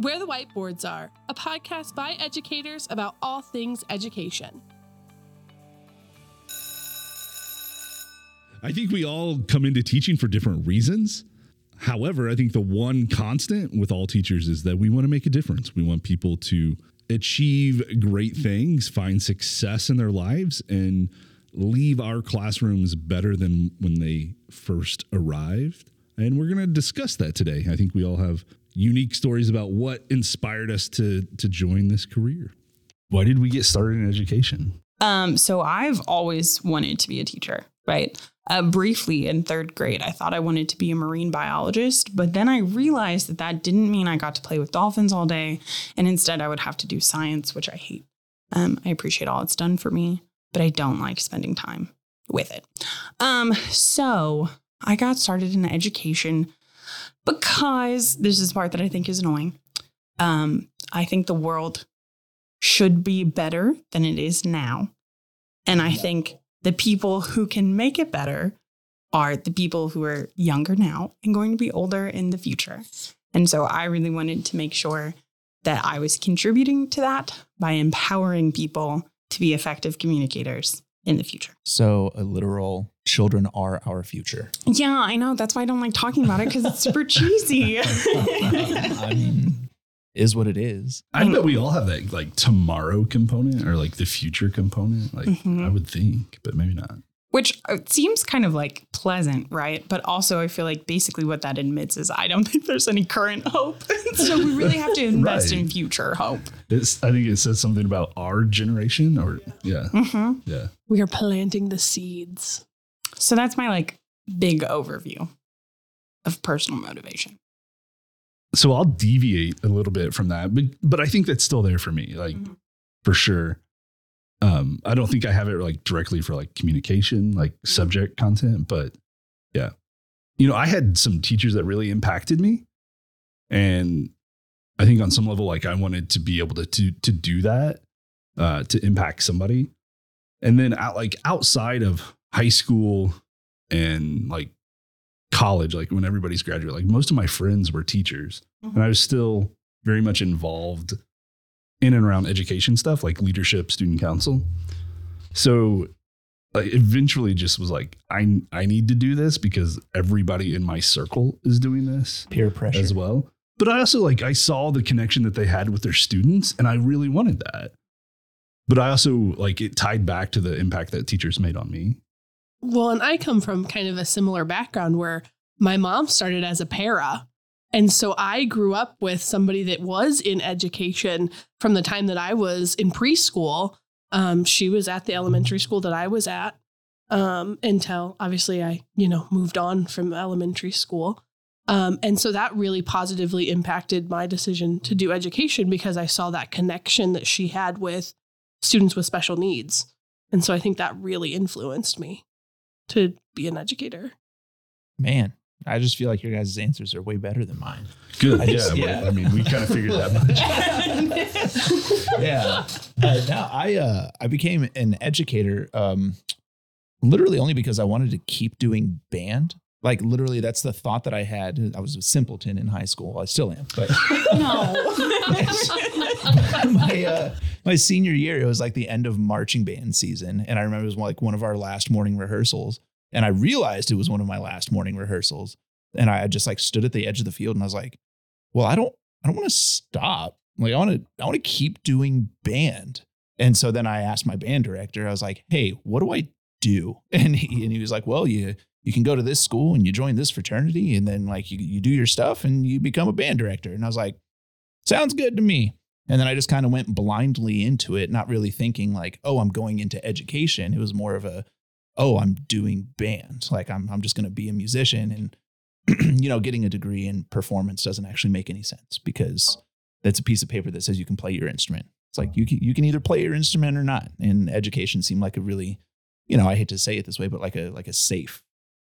Where the Whiteboards Are, a podcast by educators about all things education. I think we all come into teaching for different reasons. However, I think the one constant with all teachers is that we want to make a difference. We want people to achieve great things, find success in their lives, and leave our classrooms better than when they first arrived. And we're going to discuss that today. I think we all have unique stories about what inspired us to to join this career. Why did we get started in education? Um, so I've always wanted to be a teacher, right? Uh, briefly in third grade, I thought I wanted to be a marine biologist, but then I realized that that didn't mean I got to play with dolphins all day, and instead I would have to do science, which I hate. Um, I appreciate all it's done for me, but I don't like spending time with it. Um, so I got started in education because this is the part that I think is annoying. Um, I think the world should be better than it is now. And I think the people who can make it better are the people who are younger now and going to be older in the future. And so I really wanted to make sure that I was contributing to that by empowering people to be effective communicators in the future. So a literal children are our future. Yeah, I know. That's why I don't like talking about it because it's super cheesy. I mean, is what it is. I bet we all have that like tomorrow component or like the future component. Like Mhm. I would think, but maybe not. Which uh, seems kind of like pleasant, right? But also, I feel like basically what that admits is I don't think there's any current hope. so we really have to invest in future hope. It's I think it says something about our generation or yeah. hmm Yeah. We are planting the seeds. So that's my like big overview of personal motivation. So I'll deviate a little bit from that, but but I think that's still there for me, like Mhm. for sure. Um, I don't think I have it like directly for like communication, like subject content, but yeah. You know, I had some teachers that really impacted me. And I think on some level, like I wanted to be able to to, to do that, uh, to impact somebody. And then out like outside of high school and like college, like when everybody's graduate, like most of my friends were teachers. And I was still very much involved in and around education stuff, like leadership, student council. So like eventually just was like, I I need to do this because everybody in my circle is doing this Peer pressure. as well. But I also like I saw the connection that they had with their students and I really wanted that. But I also like it tied back to the impact that teachers made on me. Well, and I come from kind of a similar background where my mom started as a para. And so I grew up with somebody that was in education from the time that I was in preschool. Um, she was at the elementary school that I was at um, until obviously I, you know, moved on from elementary school. Um, and so that really positively impacted my decision to do education because I saw that connection that she had with students with special needs. And so I think that really influenced me to be an educator. Man, I just feel like your guys' answers are way better than mine. Good. I just- yeah, yeah. I mean, we kind of figured that much. yeah. Uh, now I uh, I became an educator um, literally only because I wanted to keep doing band. Like literally, that's the thought that I had. I was a simpleton in high school. I still am, but no. my uh, my senior year, it was like the end of marching band season, and I remember it was like one of our last morning rehearsals, and I realized it was one of my last morning rehearsals, and I just like stood at the edge of the field, and I was like, "Well, I don't, I don't want to stop. Like, I want to, I want to keep doing band." And so then I asked my band director, I was like, "Hey, what do I do?" And he and he was like, "Well, you." You can go to this school and you join this fraternity, and then like you, you do your stuff and you become a band director. And I was like, sounds good to me. And then I just kind of went blindly into it, not really thinking like, oh, I'm going into education. It was more of a, oh, I'm doing band. Like I'm I'm just going to be a musician and you know, getting a degree in performance doesn't actually make any sense because that's a piece of paper that says you can play your instrument. It's like you can, you can either play your instrument or not. And education seemed like a really, you know, I hate to say it this way, but like a like a safe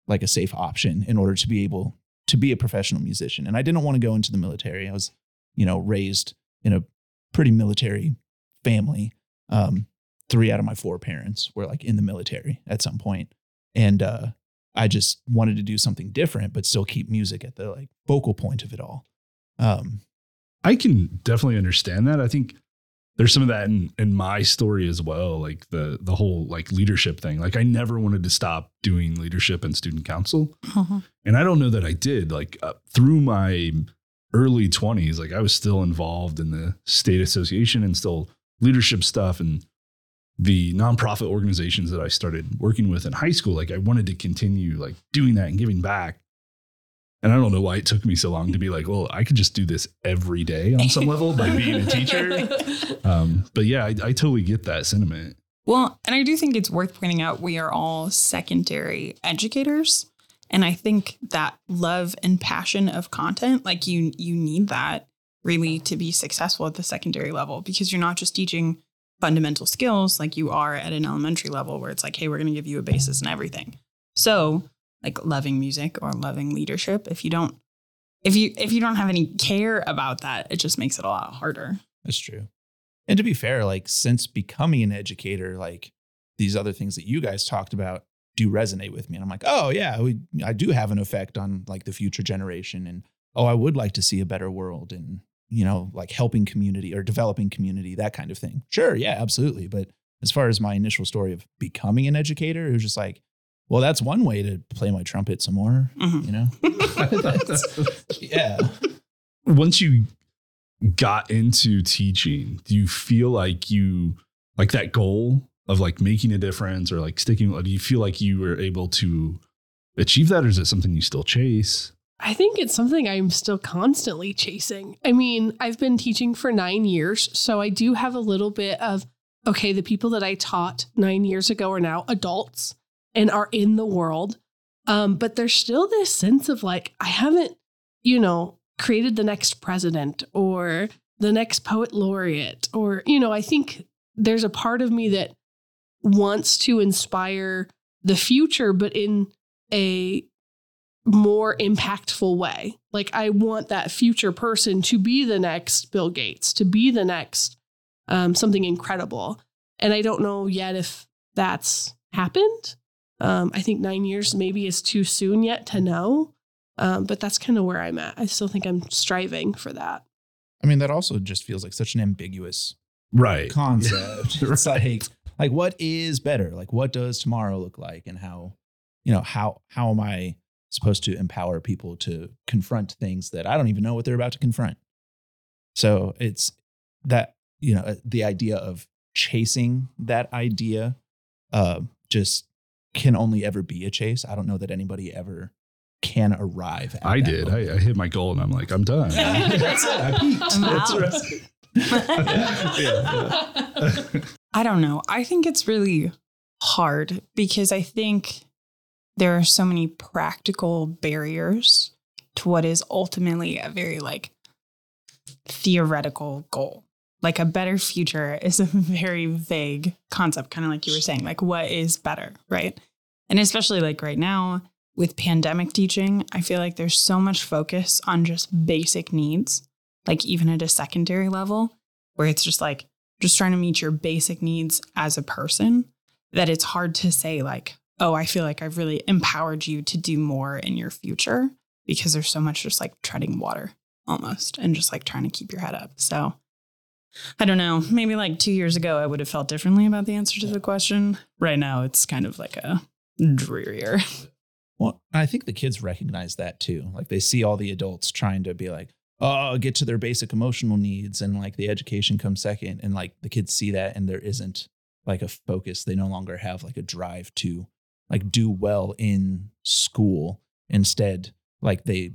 like a safe option in order to be able to be a professional musician. And I didn't want to go into the military. I was, you know, raised in a pretty military family. Um, three out of my four parents were like in the military at some point. And uh, I just wanted to do something different, but still keep music at the like focal point of it all. Um, I can definitely understand that. I think there's some of that in, in my story as well, like the the whole like leadership thing. Like I never wanted to stop doing leadership and student council, and I don't know that I did. Like uh, through my early 20s, like I was still involved in the state association and still leadership stuff and the nonprofit organizations that I started working with in high school. Like I wanted to continue like doing that and giving back. And I don't know why it took me so long to be like, well, I could just do this every day on some level by being a teacher. Um, but yeah, I, I totally get that sentiment. Well, and I do think it's worth pointing out we are all secondary educators. And I think that love and passion of content, like you you need that really to be successful at the secondary level because you're not just teaching fundamental skills like you are at an elementary level where it's like, hey, we're going to give you a basis and everything. So, like loving music or loving leadership, if you don't if you if you don't have any care about that, it just makes it a lot harder. That's true. And to be fair, like since becoming an educator, like these other things that you guys talked about do resonate with me. And I'm like, oh yeah, we, I do have an effect on like the future generation. And oh, I would like to see a better world and, you know, like helping community or developing community, that kind of thing. Sure, yeah, absolutely. But as far as my initial story of becoming an educator, it was just like, well, that's one way to play my trumpet some more, Mhm. you know? yeah. Once you got into teaching, do you feel like you like that goal of like making a difference or like sticking? Do you feel like you were able to achieve that, or is it something you still chase? I think it's something I'm still constantly chasing. I mean, I've been teaching for nine years, so I do have a little bit of okay, the people that I taught nine years ago are now adults and are in the world. Um, but there's still this sense of like, I haven't, you know, created the next president or the next poet laureate, or, you know, I think there's a part of me that wants to inspire the future, but in a more impactful way. Like I want that future person to be the next Bill Gates, to be the next um, something incredible. And I don't know yet if that's happened. Um, I think nine years maybe is too soon yet to know. Um, but that's kind of where I'm at. I still think I'm striving for that. I mean, that also just feels like such an ambiguous Right. concept. It's like, like what is better? Like what does tomorrow look like? And how, you know, how how am I supposed to empower people to confront things that I don't even know what they're about to confront? So it's that, you know, uh, the idea of chasing that idea uh just can only ever be a chase. I don't know that anybody ever can arrive at I did. I, I hit my goal and I'm like, I'm done. That's it. I peaked. I'm That's out. right. Yeah, I don't know. I think it's really hard because I think there are so many practical barriers to what is ultimately a very like theoretical goal. Like a better future is a very vague concept, kind of like you were saying, like what is better, right? And especially like right now with pandemic teaching, I feel like there's so much focus on just basic needs, like even at a secondary level, where it's just like, just trying to meet your basic needs as a person that it's hard to say like oh i feel like i've really empowered you to do more in your future because there's so much just like treading water almost and just like trying to keep your head up so i don't know maybe like two years ago i would have felt differently about the answer to the question right now it's kind of like a drearier Well, I think the kids recognize that too. Like they see all the adults trying to be like, oh, get to their basic emotional needs and like the education comes second. And like the kids see that and there isn't like a focus. They no longer have like a drive to like do well in school. Instead, like they,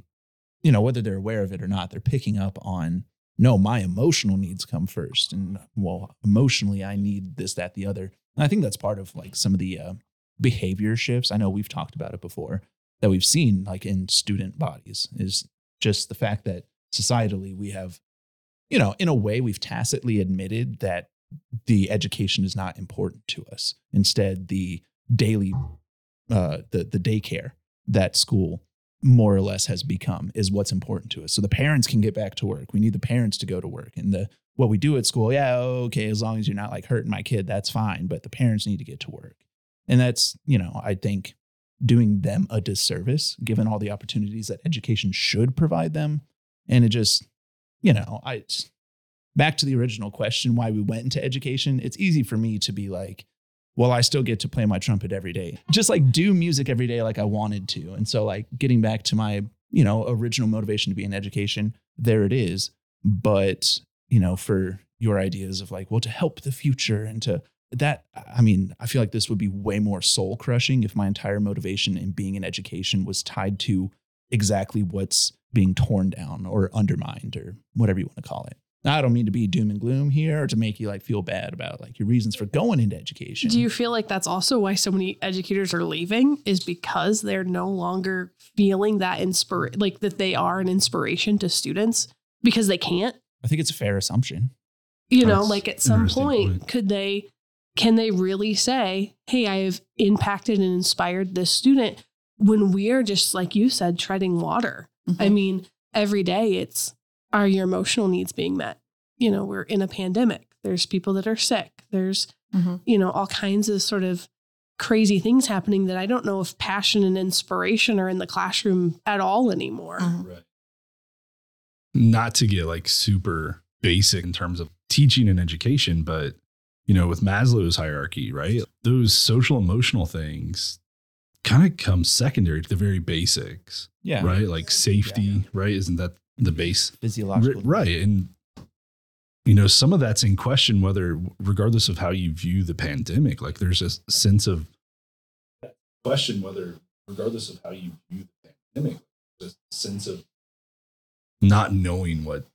you know, whether they're aware of it or not, they're picking up on no, my emotional needs come first. And well, emotionally, I need this, that, the other. And I think that's part of like some of the uh, behavior shifts. I know we've talked about it before that we've seen like in student bodies is just the fact that societally we have, you know, in a way we've tacitly admitted that the education is not important to us. Instead, the daily, uh, the the daycare that school more or less has become is what's important to us. So the parents can get back to work. We need the parents to go to work, and the what we do at school, yeah, okay, as long as you're not like hurting my kid, that's fine. But the parents need to get to work, and that's you know I think doing them a disservice given all the opportunities that education should provide them, and it just you know, I back to the original question why we went into education. It's easy for me to be like, well, I still get to play my trumpet every day. Just like do music every day like I wanted to. And so like getting back to my, you know, original motivation to be in education, there it is. But, you know, for your ideas of like, well, to help the future and to that, I mean, I feel like this would be way more soul crushing if my entire motivation in being in education was tied to exactly what's being torn down or undermined or whatever you want to call it. I don't mean to be doom and gloom here or to make you like feel bad about like your reasons for going into education. Do you feel like that's also why so many educators are leaving is because they're no longer feeling that inspire like that they are an inspiration to students because they can't? I think it's a fair assumption. You know, like at some point, point. could they can they really say, "Hey, I have impacted and inspired this student" when we are just like you said treading water? I mm-hmm. mean, every day it's are your emotional needs being met? You know, we're in a pandemic. There's people that are sick. There's, Mhm. you know, all kinds of sort of crazy things happening that I don't know if passion and inspiration are in the classroom at all anymore. Mhm. Right. Not to get like super basic in terms of teaching and education, but you know, with Maslow's hierarchy, right? Those social emotional things kind of come secondary to the very basics, Yeah. right? Like safety, right? Isn't that the base? Physiological. R- right. And, you know, some of that's in question, whether, regardless of how you view the pandemic, like there's a sense of question, whether, regardless of how you view the pandemic, there's a sense of not knowing what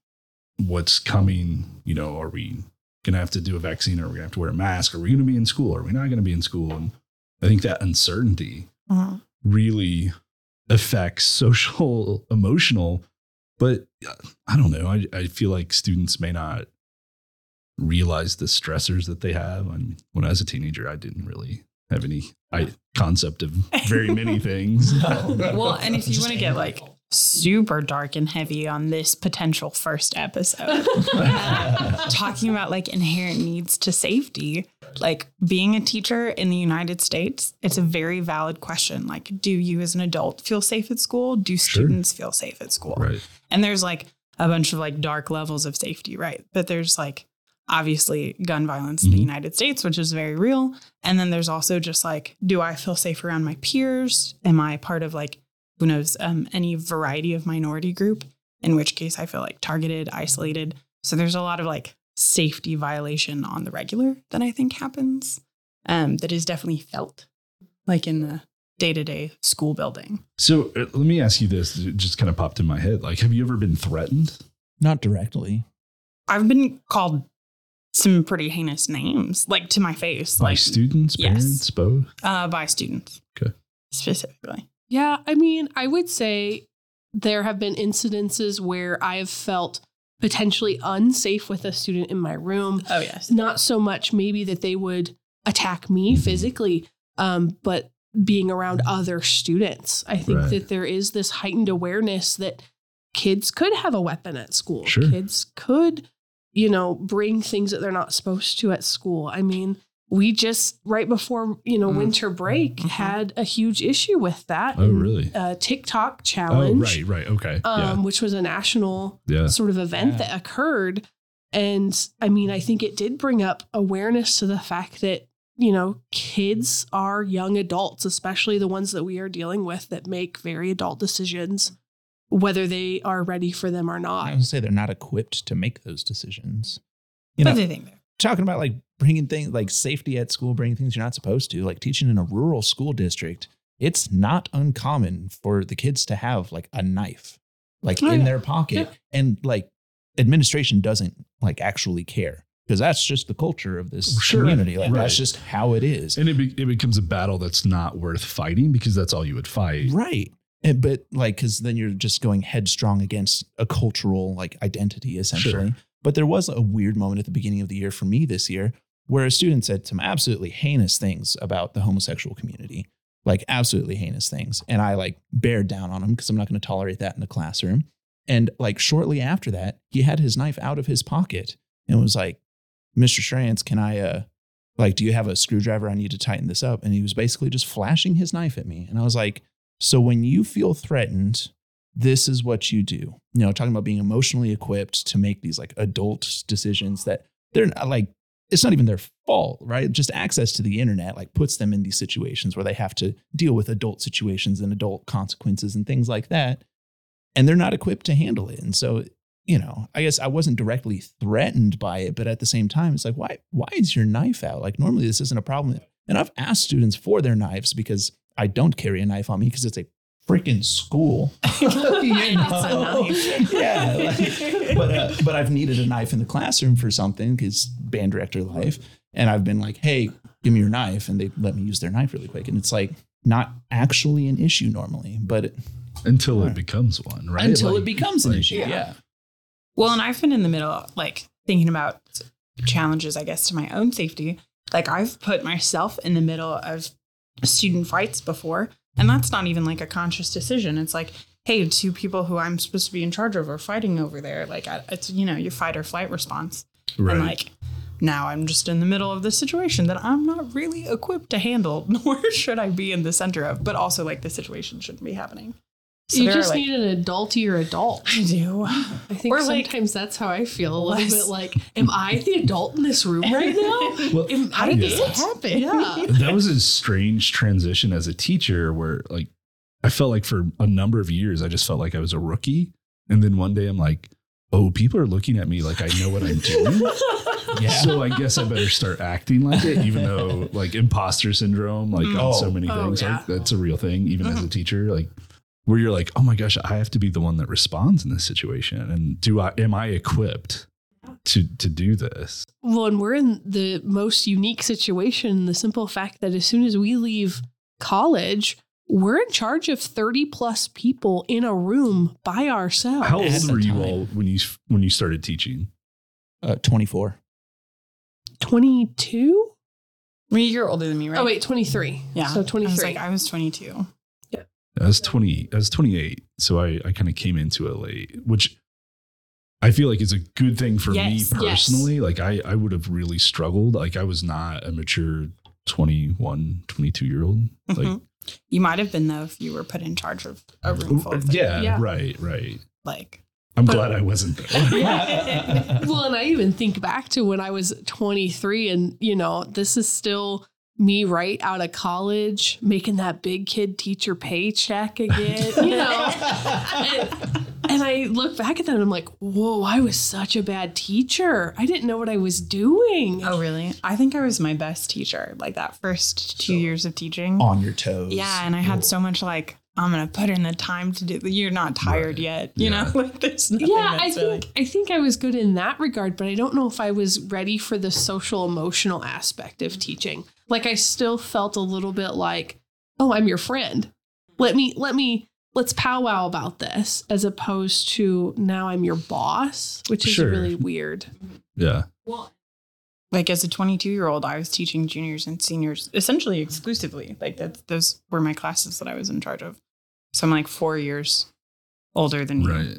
what's coming. You know, are we going to have to do a vaccine? Are we going to have to wear a mask? Are we going to be in school? Are we not going to be in school? And I think that uncertainty Mhm. really affects social emotional but i don't know. I, I feel like students may not realize the stressors that they have. I mean, when i was a teenager i didn't really have any I, concept of very many things. Well, and if you want to get like super dark and heavy on this potential first episode, talking about like inherent needs to safety, like being a teacher in the United States, it's a very valid question. Like, do you as an adult feel safe at school? Do Sure. students feel safe at school? right And there's like a bunch of like dark levels of safety, right? But there's like obviously gun violence in the Mhm. United States, which is very real. And then there's also just like, do I feel safe around my peers? Am I part of like, who knows, um, any variety of minority group? In which case I feel like targeted, isolated. So there's a lot of like safety violation on the regular that I think happens um, that is definitely felt like in the day to day school building. so uh, let me ask you this it just kind of popped in my head like have you ever been threatened Not directly. I've been called some pretty heinous names, like to my face, by like students yes. parents both uh, by students. Okay. Specifically. Yeah, I mean, I would say there have been incidences where I have felt potentially unsafe with a student in my room. Oh, yes. Not so much maybe that they would attack me physically, um, but being around other students. I think Right. that there is this heightened awareness that kids could have a weapon at school. Sure. Kids could, you know, bring things that they're not supposed to at school. I mean, we just right before you know Mm. winter break Mhm. had a huge issue with that. Oh, really? uh, TikTok oh challenge, right right okay um, which was a national yeah yeah sort of event Yeah. that occurred. And I mean, I think it did bring up awareness to the fact that, you know, kids are young adults, especially the ones that we are dealing with that make very adult decisions, whether they are ready for them or not. I gonna say they're not equipped to make those decisions. You but know, they think they're. Talking about like bringing things like safety at school, bringing things you're not supposed to, like teaching in a rural school district. It's not uncommon for the kids to have like a knife, like Oh, in yeah. their pocket, and like administration doesn't like actually care because that's just the culture of this Sure. community. Like Right. that's just how it is. and it, be, it becomes a battle that's not worth fighting because that's all you would fight Right. And, but like, because then you're just going headstrong against a cultural like identity essentially. But there was a weird moment at the beginning of the year for me this year where a student said some absolutely heinous things about the homosexual community, like absolutely heinous things. And I like bared down on him because I'm not going to tolerate that in the classroom. And like shortly after that, he had his knife out of his pocket and was like, Mr. Shrance, can I, uh, like, do you have a screwdriver? I need to tighten this up. And he was basically just flashing his knife at me. And I was like, so when you feel threatened, this is what you do. You know, talking about being emotionally equipped to make these like adult decisions that they're not like, it's not even their fault, right? Just access to the internet like puts them in these situations where they have to deal with adult situations and adult consequences and things like that. And they're not equipped to handle it. And so, you know, I guess I wasn't directly threatened by it, but at the same time, it's like, why, why is your knife out? Like normally this isn't a problem. And I've asked students for their knives because I don't carry a knife on me because it's a freaking school. You know? yeah, like, but uh, but I've needed a knife in the classroom for something because band director life, and I've been like, hey, give me your knife, and they let me use their knife really quick, and it's like not actually an issue normally, but it, Until it becomes one, right? until Like, it becomes an like- issue. Yeah. Yeah. Well, and I've been in the middle, like thinking about challenges, I guess, to my own safety. Like I've put myself in the middle of student fights before, and that's not even like a conscious decision. It's like, hey, two people who I'm supposed to be in charge of are fighting over there. Like it's you know your fight or flight response, right. and like now I'm just in the middle of this situation that I'm not really equipped to handle, nor should I be in the center of. But also, like the situation shouldn't be happening. So you there are, just like- need an adultier adult. I do. I think Or, like, sometimes that's how I feel a little bit like, am I the adult in this room right now? well, Am- how did yeah. this happen? Yeah. that was a strange transition as a teacher where like I felt like for a number of years I just felt like I was a rookie. And then one day I'm like, oh, people are looking at me like I know what I'm doing. Yeah. So I guess I better start acting like it, even though like imposter syndrome, like on so Oh. many Oh, things, yeah. like that's a real thing, even as a uh-huh. teacher, like where you're like, oh my gosh, I have to be the one that responds in this situation. And do I am I equipped to to do this? Well, and we're in the most unique situation, the simple fact that as soon as we leave college, we're in charge of 30 plus people in a room by ourselves. How old were you time. all when you when you started teaching? Uh, 24. 22? I mean, you're older than me, right? Oh, wait, 23. Yeah. So I was 23. like, I was 22. I was 20, I was 28. So I, I kind of came into it late, which I feel like is a good thing for Yes, me yes. personally. Like I, I would have really struggled. Like I was not a mature 21, 22 year old. Like, Mhm. you might have been though if you were put in charge of a room full of yeah, Yeah. right, right. like I'm But- glad I wasn't there. yeah. well, and I even think back to when I was 23, and you know, this is still me right out of college, making that big kid teacher paycheck again, you know. and, and I look back at that and I'm like, whoa, I was such a bad teacher. I didn't know what I was doing. oh really i think i was my best teacher like that first two So- years of teaching On your toes. yeah and i had so much like i'm gonna put in the time to do you're not tired Right. yet you Yeah. know like there's nothing yeah, I think really- I think I was good in that regard, but I don't know if I was ready for the social emotional aspect of teaching. Like I still felt a little bit like, "Oh, I'm your friend. Let me let me let's powwow about this," as opposed to now I'm your boss, which is Sure. really weird. yeah. Well, like as a 22 year old i was teaching juniors and seniors essentially exclusively like that those were my classes that i was in charge of so i'm like four years older than you Right.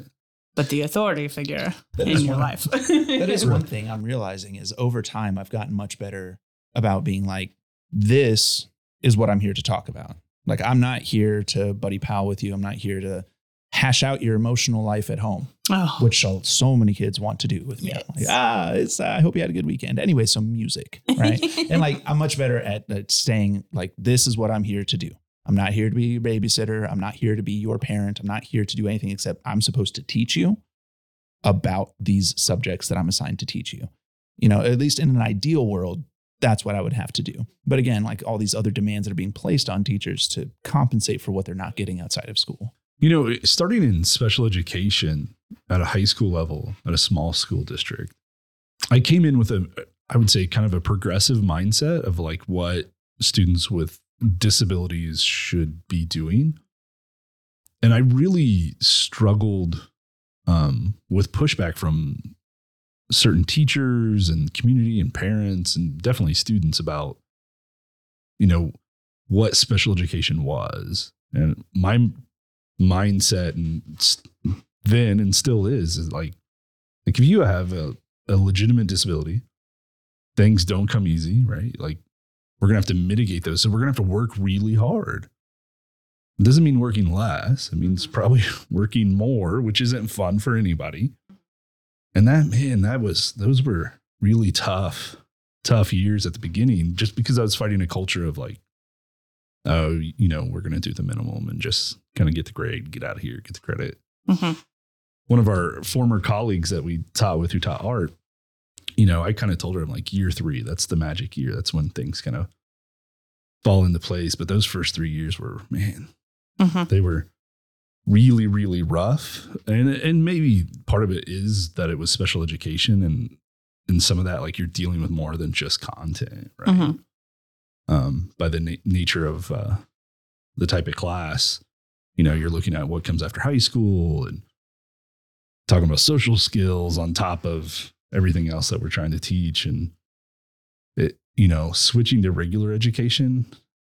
but the authority figure That in your one- life that is one thing I'm realizing is over time I've gotten much better about being like, this is what I'm here to talk about. Like I'm not here to buddy pal with you. I'm not here to hash out your emotional life at home, oh which so, so many kids want to do with me. Yes. Like, ah, it's uh, I hope you had a good weekend. Anyway, so music, right? and like I'm much better at, at saying like this is what I'm here to do. I'm not here to be your babysitter. I'm not here to be your parent. I'm not here to do anything except I'm supposed to teach you about these subjects that I'm assigned to teach you. You know, at least in an ideal world, that's what I would have to do. But again, like all these other demands that are being placed on teachers to compensate for what they're not getting outside of school. You know, starting in special education at a high school level, at a small school district, I came in with a, I would say, kind of a progressive mindset of like what students with disabilities should be doing. And I really struggled um, with pushback from certain teachers and community and parents and definitely students about, you know, what special education was. And my mindset and then and still is is like like if you have a, a legitimate disability things don't come easy right like we're gonna have to mitigate those so we're gonna have to work really hard It doesn't mean working less. It means probably working more, which isn't fun for anybody. And that man, that was those were really tough, tough years at the beginning, just because I was fighting a culture of like, oh, you know, we're gonna do the minimum and just kind of get the grade, get out of here, get the credit. Mhm. One of our former colleagues that we taught with who taught art, you know, I kind of told her, I'm like, year three, that's the magic year. That's when things kind of fall into place. But those first three years were, man, Mhm. they were really, really rough. And and maybe part of it is that it was special education and and some of that, like you're dealing with more than just content, right? Mhm. Um, by the na- nature of uh, the type of class, you know, you're looking at what comes after high school and talking about social skills on top of everything else that we're trying to teach. And it, you know, switching to regular education,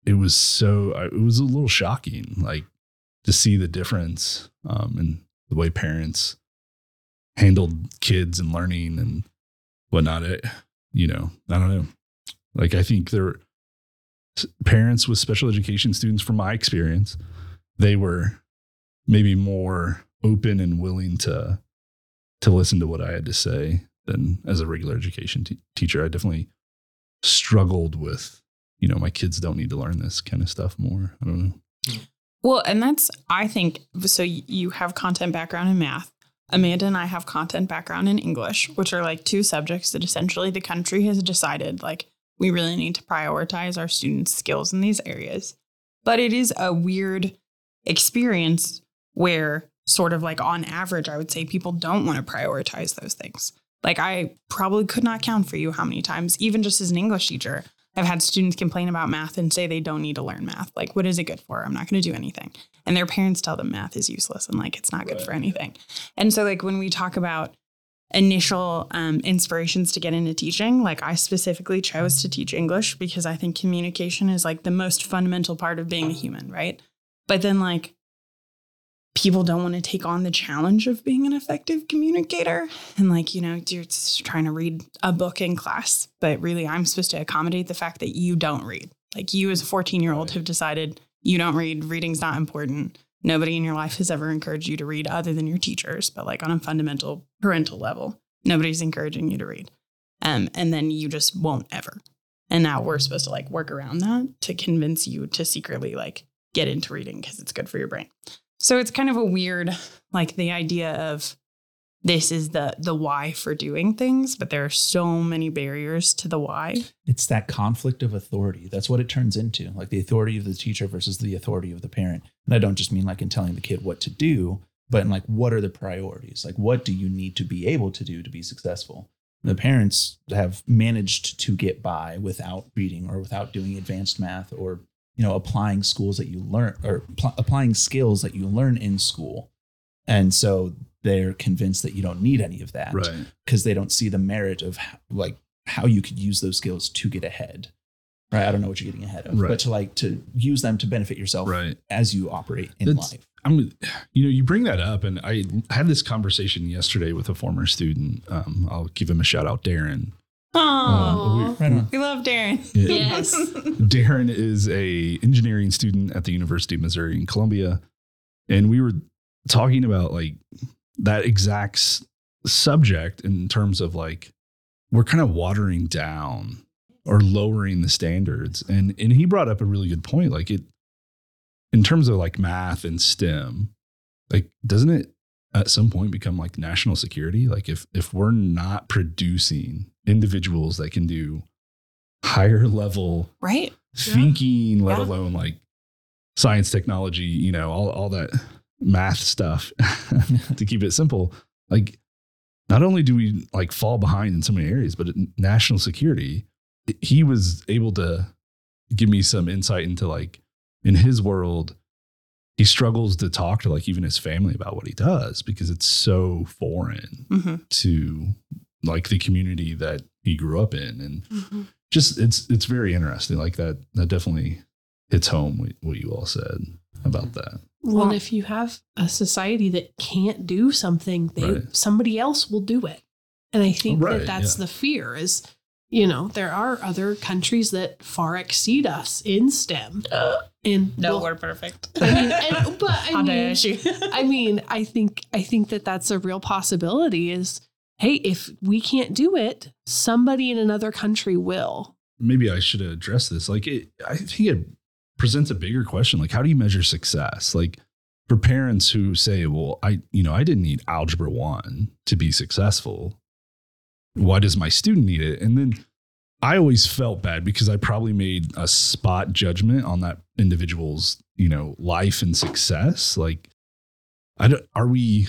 it was so, it was a little shocking, like to see the difference um, in the way parents handled kids and learning and whatnot. It, you know, I don't know. Like, I think there, parents with special education students, from my experience, they were maybe more open and willing to to listen to what I had to say than as a regular education te- teacher. I definitely struggled with, you know, my kids don't need to learn this kind of stuff more. I don't know. Well, and that's, I think, so you have content background in math. Amanda and I have content background in English, which are like two subjects that essentially the country has decided like we really need to prioritize our students' skills in these areas. But it is a weird experience where, sort of like on average, I would say people don't want to prioritize those things. Like, I probably could not count for you how many times, even just as an English teacher, I've had students complain about math and say they don't need to learn math. Like, what is it good for? I'm not going to do anything. And their parents tell them math is useless and like it's not good for anything. And so, like, when we talk about initial um, inspirations to get into teaching, like, I specifically chose to teach English because I think communication is like the most fundamental part of being a human, right? But then, like, people don't want to take on the challenge of being an effective communicator. And, like, you know, you're just trying to read a book in class, but really, I'm supposed to accommodate the fact that you don't read. Like, you as a 14 year old have decided you don't read, reading's not important. Nobody in your life has ever encouraged you to read other than your teachers, but like on a fundamental parental level, nobody's encouraging you to read. Um, and then you just won't ever. And now we're supposed to like work around that to convince you to secretly like get into reading because it's good for your brain. So it's kind of a weird, like the idea of this is the the why for doing things, but there are so many barriers to the why. It's that conflict of authority. That's what it turns into, like the authority of the teacher versus the authority of the parent. And I don't just mean like in telling the kid what to do, but in like what are the priorities? Like what do you need to be able to do to be successful? The parents have managed to get by without reading or without doing advanced math or you know applying schools that you learn or pl- applying skills that you learn in school. And so they're convinced that you don't need any of that Right. because they don't see the merit of h- like how you could use those skills to get ahead. Right. I don't know what you're getting ahead of, Right. but to like to use them to benefit yourself Right. as you operate in That's- life. I'm, you know, you bring that up, and I had this conversation yesterday with a former student. Um, I'll give him a shout out, Darren. Oh, Um, Right we love Darren. Yes. Darren is a engineering student at the University of Missouri in Columbia, and we were talking about like that exact s- subject in terms of like we're kind of watering down or lowering the standards, and and he brought up a really good point. Like it, in terms of like math and STEM, like doesn't it at some point become like national security? Like if if we're not producing individuals that can do higher level Right. thinking, let Yeah. alone like science, technology, you know, all, all that math stuff to keep it simple. Like, not only do we like fall behind in so many areas, but in national security, he was able to give me some insight into like in his world, he struggles to talk to like even his family about what he does because it's so foreign hmm to like the community that he grew up in. And Mhm. just it's it's very interesting. Like that that definitely hits home what, what you all said about that. Well, and Well- if you have a society that can't do something, they Right. somebody else will do it. And I think Right, that that's yeah. the fear is you know, there are other countries that far exceed us in STEM. and No, we'll- we're perfect. I mean, and, but I mean. I mean, I think I think that that's a real possibility. Is hey, if we can't do it, somebody in another country will. maybe I should address this. Like, it, I think it presents a bigger question. Like, how do you measure success? Like, for parents who say, "Well, I, you know, I didn't need algebra one to be successful. Why does my student need it?" And then I always felt bad because I probably made a spot judgment on that individual's, you know, life and success. Like, I don't, are we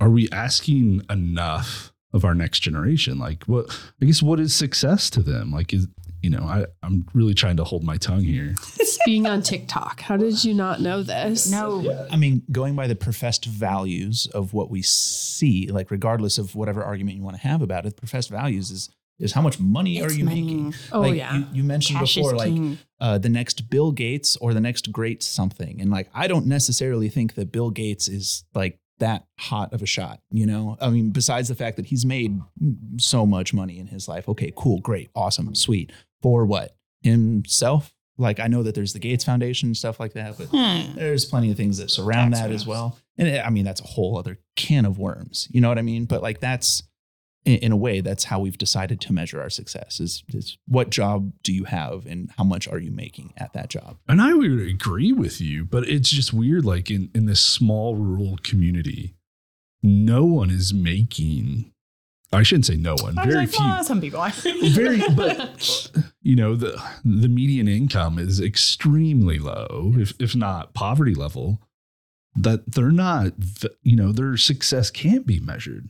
are we asking enough of our next generation? Like, what I guess what is success to them? Like, is you know, I I'm really trying to hold my tongue here. It's being on TikTok. How did you not know this? No. I mean, going by the professed values of what we see, like regardless of whatever argument you want to have about it, professed values is is how much money It's are you money. making? Oh like yeah. you, you mentioned Cash before, like uh, the next Bill Gates or the next great something, and like I don't necessarily think that Bill Gates is like that hot of a shot. You know, I mean, besides the fact that he's made so much money in his life. Okay, cool, great, awesome, sweet. For what himself? Like I know that there's the Gates Foundation and stuff like that, but Hmm. there's plenty of things that surround Tax that as well. And it- I mean, that's a whole other can of worms. You know what I mean? But like that's in, in a way, that's how we've decided to measure our success is, is what job do you have and how much are you making at that job? And I would agree with you, but it's just weird. Like in in this small rural community, no one is making. I shouldn't say no one. Very like, few. "Well, some people very but you know the the median income is extremely low if if not poverty level that they're not you know their success can't be measured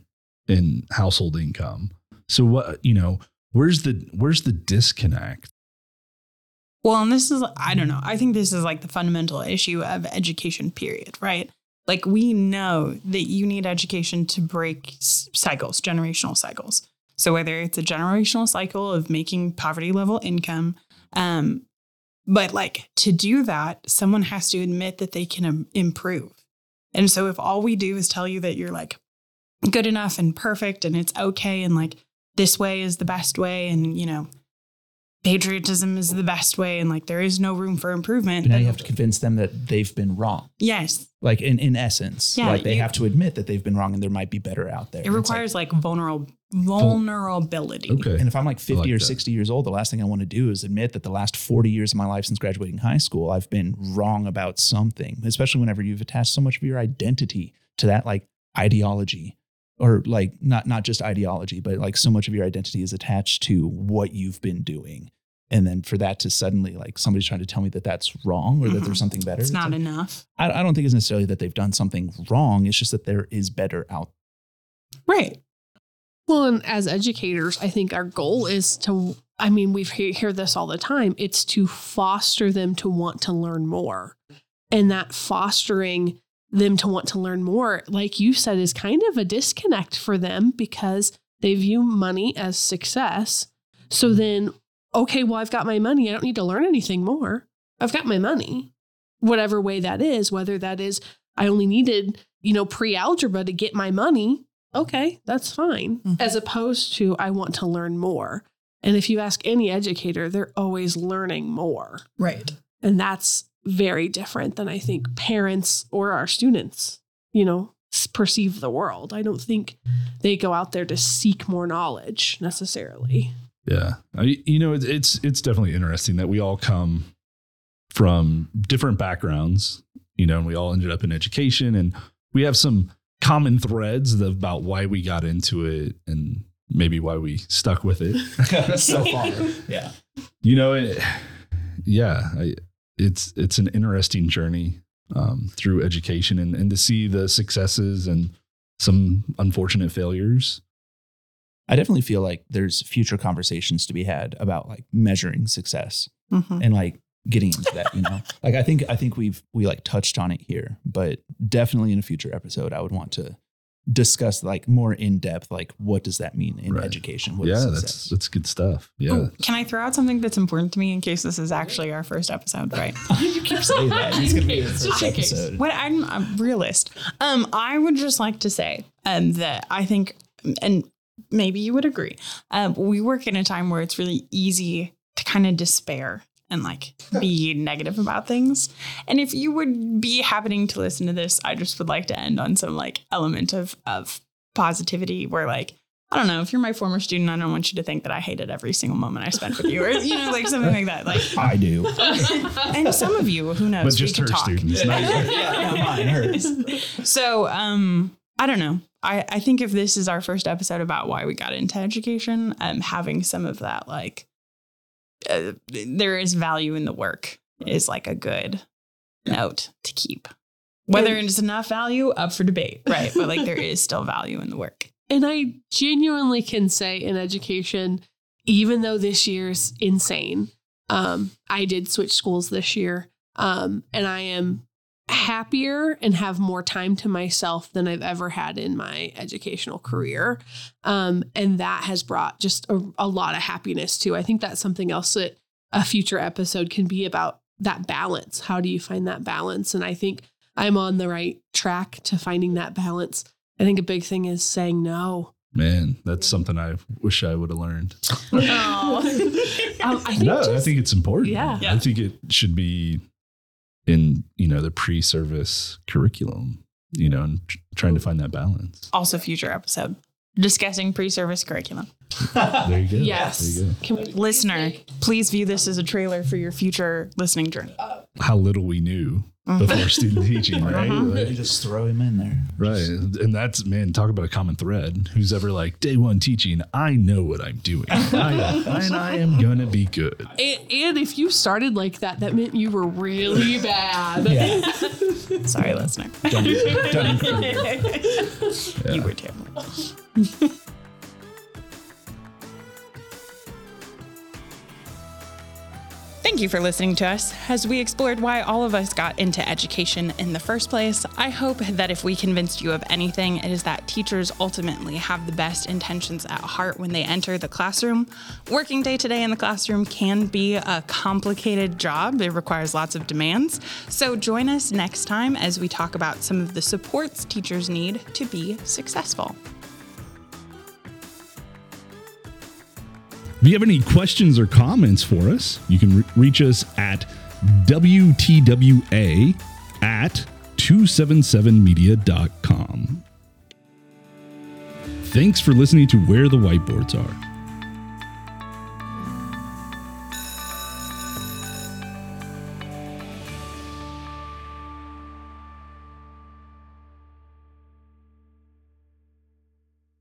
in household income so what you know where's the where's the disconnect Well, and this is, I don't know. I think this is like the fundamental issue of education, period, right? Like, we know that you need education to break cycles, generational cycles. So, whether it's a generational cycle of making poverty level income, um, but like to do that, someone has to admit that they can im- improve. And so, if all we do is tell you that you're like good enough and perfect and it's okay, and like this way is the best way, and you know, patriotism is the best way and like there is no room for improvement. But now you have to convince them that they've been wrong. yes, Like in, in essence, Yeah, like they you- have to admit that they've been wrong and there might be better out there. it And it's like- requires like, vulnerable vulnerability. okay And if I'm like 50 like or that. 60 years old, the last thing I want to do is admit that the last 40 years of my life since graduating high school, I've been wrong about something, especially whenever you've attached so much of your identity to that like ideology or like not not just ideology, but like so much of your identity is attached to what you've been doing. And then for that to suddenly like somebody's trying to tell me that that's wrong or that Mhm. there's something better. It's not like, enough. I, I don't think it's necessarily that they've done something wrong. It's just that there is better out. Right. Well, and as educators, I think our goal is to, I mean, we hear, hear this all the time. It's to foster them to want to learn more. And that fostering them to want to learn more, like you said, is kind of a disconnect for them because they view money as success. So then, okay, well, I've got my money. I don't need to learn anything more. I've got my money, whatever way that is, whether that is, I only needed, you know, pre algebra to get my money okay, that's fine. Mhm. As opposed to, I want to learn more. And if you ask any educator, they're always learning more. Right. And that's very different than I think parents or our students, you know, perceive the world. I don't think they go out there to seek more knowledge necessarily. Yeah, I, you know, it's, it's it's definitely interesting that we all come from different backgrounds, you know, and we all ended up in education, and we have some common threads about why we got into it and maybe why we stuck with it. so far. Yeah. You know, it, yeah, I, it's it's an interesting journey um, through education, and and to see the successes and some unfortunate failures. I definitely feel like there's future conversations to be had about like measuring success Mhm. and like getting into that, you know. like I think I think we've we like touched on it here, but definitely in a future episode I would want to discuss like more in depth like what does that mean in Right. education? What is yeah, success? that's that's good stuff. Yeah. Oh, can I throw out something that's important to me in case this is actually our first episode? Right. you keep saying that. It's gonna be the first in case. episode. What I'm a realist. Um, I would just like to say um, that I think, and maybe you would agree. Um, we work in a time where it's really easy to kind of despair and like be negative about things. And if you would be happening to listen to this, I just would like to end on some like element of of positivity where like I don't know, if you're my former student, I don't want you to think that I hated every single moment I spent with you or you know like something like that. Like I do. and some of you, who knows, but just her talk. students. not yeah, not mine, hers. So, um, I don't know. I, I think if this is our first episode about why we got into education, um, having some of that, like, uh, there is value in the work is like a good note to keep. Whether it's enough value, up for debate, right? But like, there is still value in the work. And I genuinely can say in education, even though this year's insane, um, I did switch schools this year. Um, and I am happier and have more time to myself than I've ever had in my educational career. Um, and that has brought just a, a lot of happiness too. I think that's something else that a future episode can be about that balance. How do you find that balance? And I think I'm on the right track to finding that balance. I think a big thing is saying no. Man, that's something I wish I would have learned. Um, I think No, I think it's important. Yeah. I think it should be in, you know, the pre-service curriculum, you know, and tr- trying to find that balance. Also, future episode discussing pre service curriculum. There you go. Yes. There you go. Can we Listener, please view this as a trailer for your future listening journey. Uh, How little we knew. Uh-huh. before student teaching, right? You Like, just throw him in there. right. And that's, man, talk about a common thread. Who's ever like, day one teaching, I know what I'm doing. I and I am going to be good. And, and if you started like that, that meant you were really bad. Yeah. Sorry, listener. Don't, be, don't You were terrible. Thank you for listening to us as we explored why all of us got into education in the first place. I hope that if we convinced you of anything, it is that teachers ultimately have the best intentions at heart when they enter the classroom. Working day to day in the classroom can be a complicated job, it requires lots of demands. So join us next time as we talk about some of the supports teachers need to be successful. If you have any questions or comments for us, you can re- reach us at WTWA at 277media.com. Thanks for listening to Where the Whiteboards Are.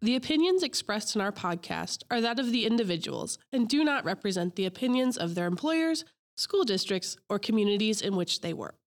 The opinions expressed in our podcast are that of the individuals and do not represent the opinions of their employers, school districts, or communities in which they work.